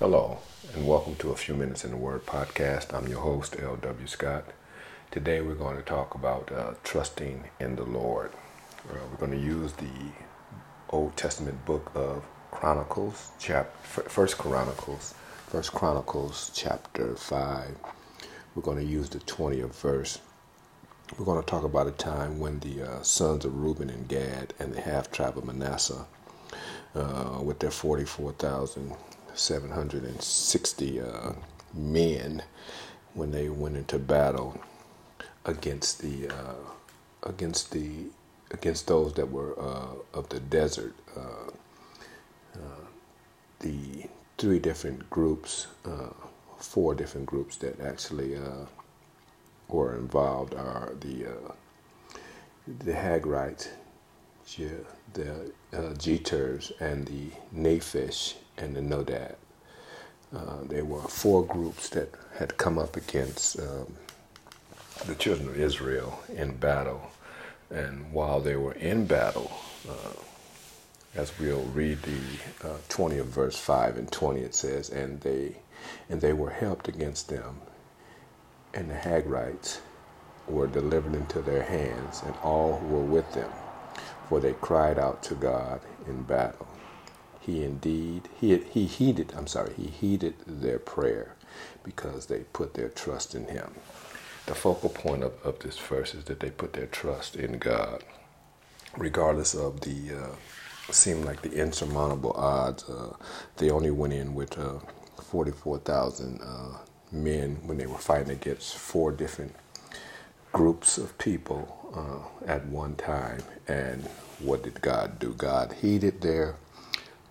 Hello, and welcome to A Few Minutes in the Word podcast. I'm your host, L.W. Scott. Today we're going to talk about uh, trusting in the Lord. Uh, we're going to use the Old Testament book of Chronicles, chap- First Chronicles, First Chronicles, chapter five. We're going to use the 20th verse. We're going to talk about a time when the uh, sons of Reuben and Gad and the half tribe of Manasseh, uh, with their 44,000 760 uh, men when they went into battle against the uh, against the against those that were uh, of the desert. Uh, uh, the three different groups, uh, four different groups that actually were involved are the the Hagrites, the uh, Jeturs, and the Naphish and the Nodab. Uh, there were four groups that had come up against um, the children of Israel in battle. And while they were in battle, uh, as we'll read the uh, 20th verse 5 and 20, it says, and they, and they were helped against them, and the Hagrites were delivered into their hands, and all were with them, for they cried out to God in battle he indeed he he heeded I'm sorry he heeded their prayer because they put their trust in him. The focal point of, of this verse is that they put their trust in God, regardless of the uh, seemed like the insurmountable odds. Uh, they only went in with uh, 44,000 uh, men when they were fighting against four different groups of people uh, at one time. And what did God do? God heeded their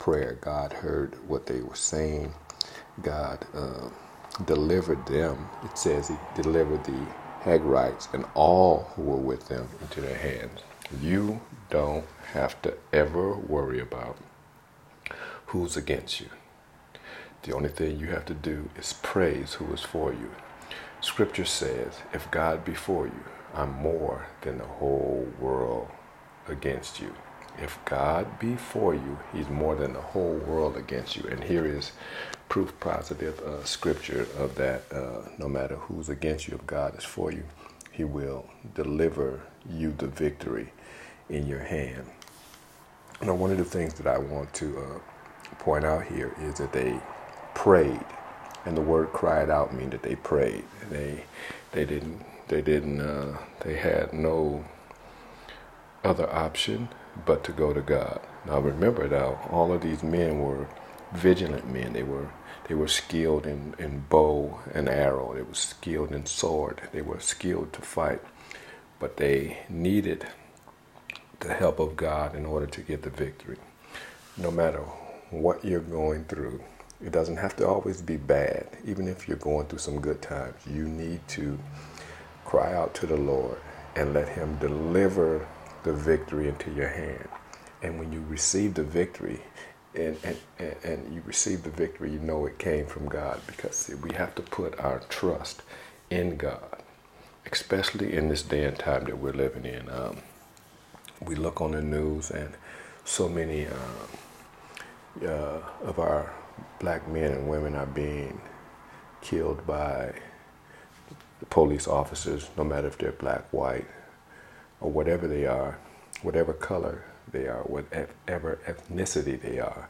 prayer. God heard what they were saying. God uh, delivered them. It says He delivered the Hagrites and all who were with them into their hands. You don't have to ever worry about who's against you. The only thing you have to do is praise who is for you. Scripture says, if God be for you, I'm more than the whole world against you. If God be for you, he's more than the whole world against you. And here is proof positive uh, scripture of that. Uh, no matter who's against you, if God is for you, he will deliver you the victory in your hand. Now, one of the things that I want to uh, point out here is that they prayed, and the word "cried out" mean that they prayed. They, they didn't, they didn't, uh, they had no other option but to go to God. Now remember now, all of these men were vigilant men. They were they were skilled in, in bow and arrow. They were skilled in sword. They were skilled to fight. But they needed the help of God in order to get the victory. No matter what you're going through, it doesn't have to always be bad. Even if you're going through some good times, you need to cry out to the Lord and let Him deliver the victory into your hand. And when you receive the victory, and, and, and you receive the victory, you know it came from God because see, we have to put our trust in God, especially in this day and time that we're living in. Um, we look on the news, and so many um, uh, of our black men and women are being killed by police officers, no matter if they're black, white, or whatever they are, whatever color they are, whatever ethnicity they are,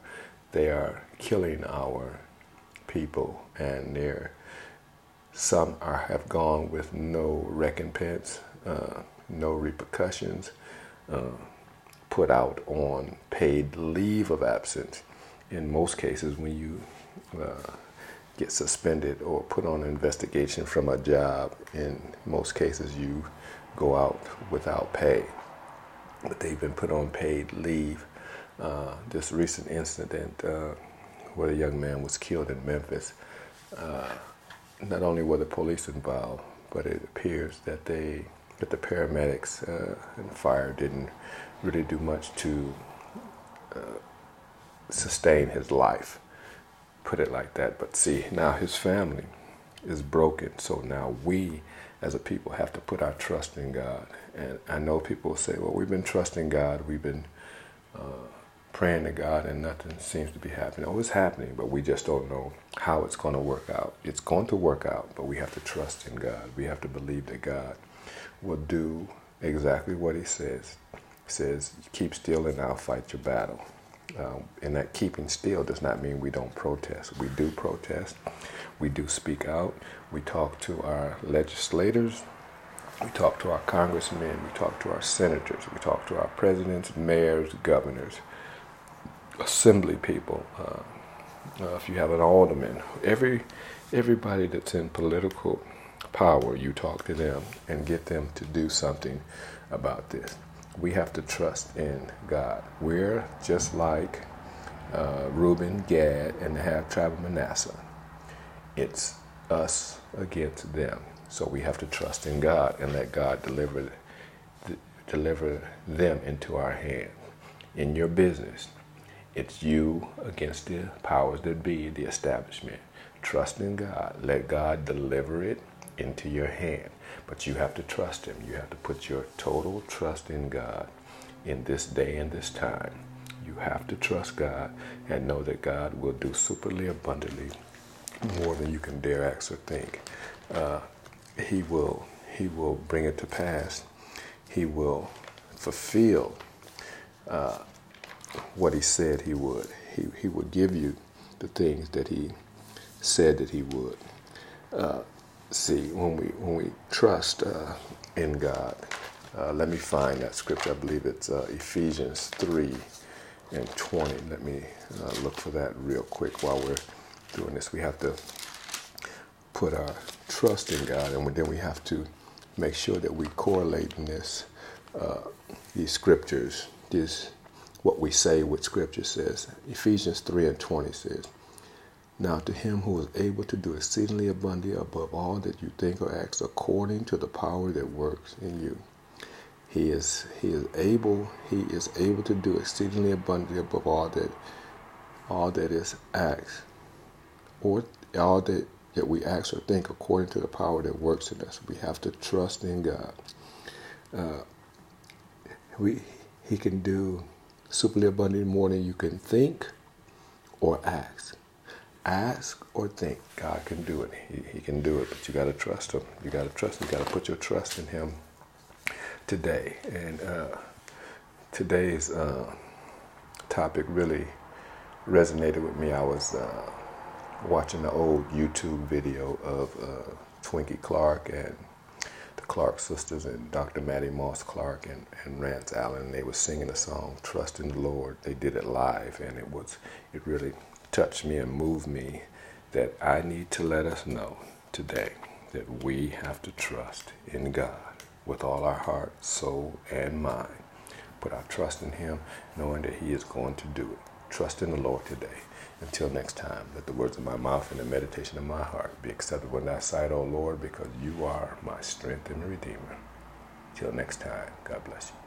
they are killing our people, and they're some are have gone with no recompense, uh, no repercussions, uh, put out on paid leave of absence. In most cases, when you uh, get suspended or put on investigation from a job, in most cases you go out without pay. But they've been put on paid leave. Uh, this recent incident uh, where a young man was killed in Memphis, uh, not only were the police involved, but it appears that they that the paramedics uh, and fire didn't really do much to uh, sustain his life. Put it like that. But see, now his family is broken. So now we as a people have to put our trust in God. And I know people say, well, we've been trusting God, we've been uh, praying to God and nothing seems to be happening. Oh, it's happening, but we just don't know how it's going to work out. It's going to work out, but we have to trust in God. We have to believe that God will do exactly what He says. He says, "Keep still, and I'll fight your battle." Um, and that keeping still does not mean we don't protest. We do protest. We do speak out. We talk to our legislators. We talk to our congressmen. We talk to our senators. We talk to our presidents, mayors, governors assembly people, uh, uh, if you have an alderman, every everybody that's in political power, you talk to them and get them to do something about this. We have to trust in God. We're just like uh, Reuben, Gad, and the half tribe of Manasseh. It's us against them. So we have to trust in God and let God deliver deliver them into our hand. In your business, it's you against the powers that be, the establishment. Trust in God. Let God deliver it into your hand. But you have to trust Him. You have to put your total trust in God in this day and this time. You have to trust God and know that God will do superly abundantly more than you can dare ask or think. Uh, he will He will bring it to pass. He will fulfill uh, what he said he would. He, he would give you the things that he said that he would. Uh, see, when we when we trust uh, in God, uh, let me find that scripture. I believe it's uh, Ephesians three and twenty. Let me uh, look for that real quick while we're doing this. We have to put our trust in God, and then we have to make sure that we correlate in this uh, these scriptures, this what we say, what Scripture says. Ephesians 3 and 20 says, Now to him who is able to do exceedingly abundantly above all that you think or ask, according to the power that works in you. He is he is able he is able to do exceedingly abundantly above all that all that is asked or all that that we ask or think according to the power that works in us. We have to trust in God. Uh, we he can do superly abundantly more than you can think or ask. Ask or think. God can do it. He, he can do it, but you got to trust Him. You got to trust. You got to put your trust in Him today. And uh, today's uh, topic really resonated with me. I was uh, watching the old YouTube video of uh, Twinkie Clark and the Clark sisters and Dr. Mattie Moss Clark and, and Rance Allen. And they were singing the song "Trust in the Lord." They did it live, and it was it really touched me and move me that I need to let us know today that we have to trust in God with all our heart, soul, and mind. Put our trust in Him, knowing that He is going to do it. Trust in the Lord today. Until next time, let the words of my mouth and the meditation of my heart be acceptable in thy sight, O Lord, because you are my strength and redeemer. Till next time, God bless you.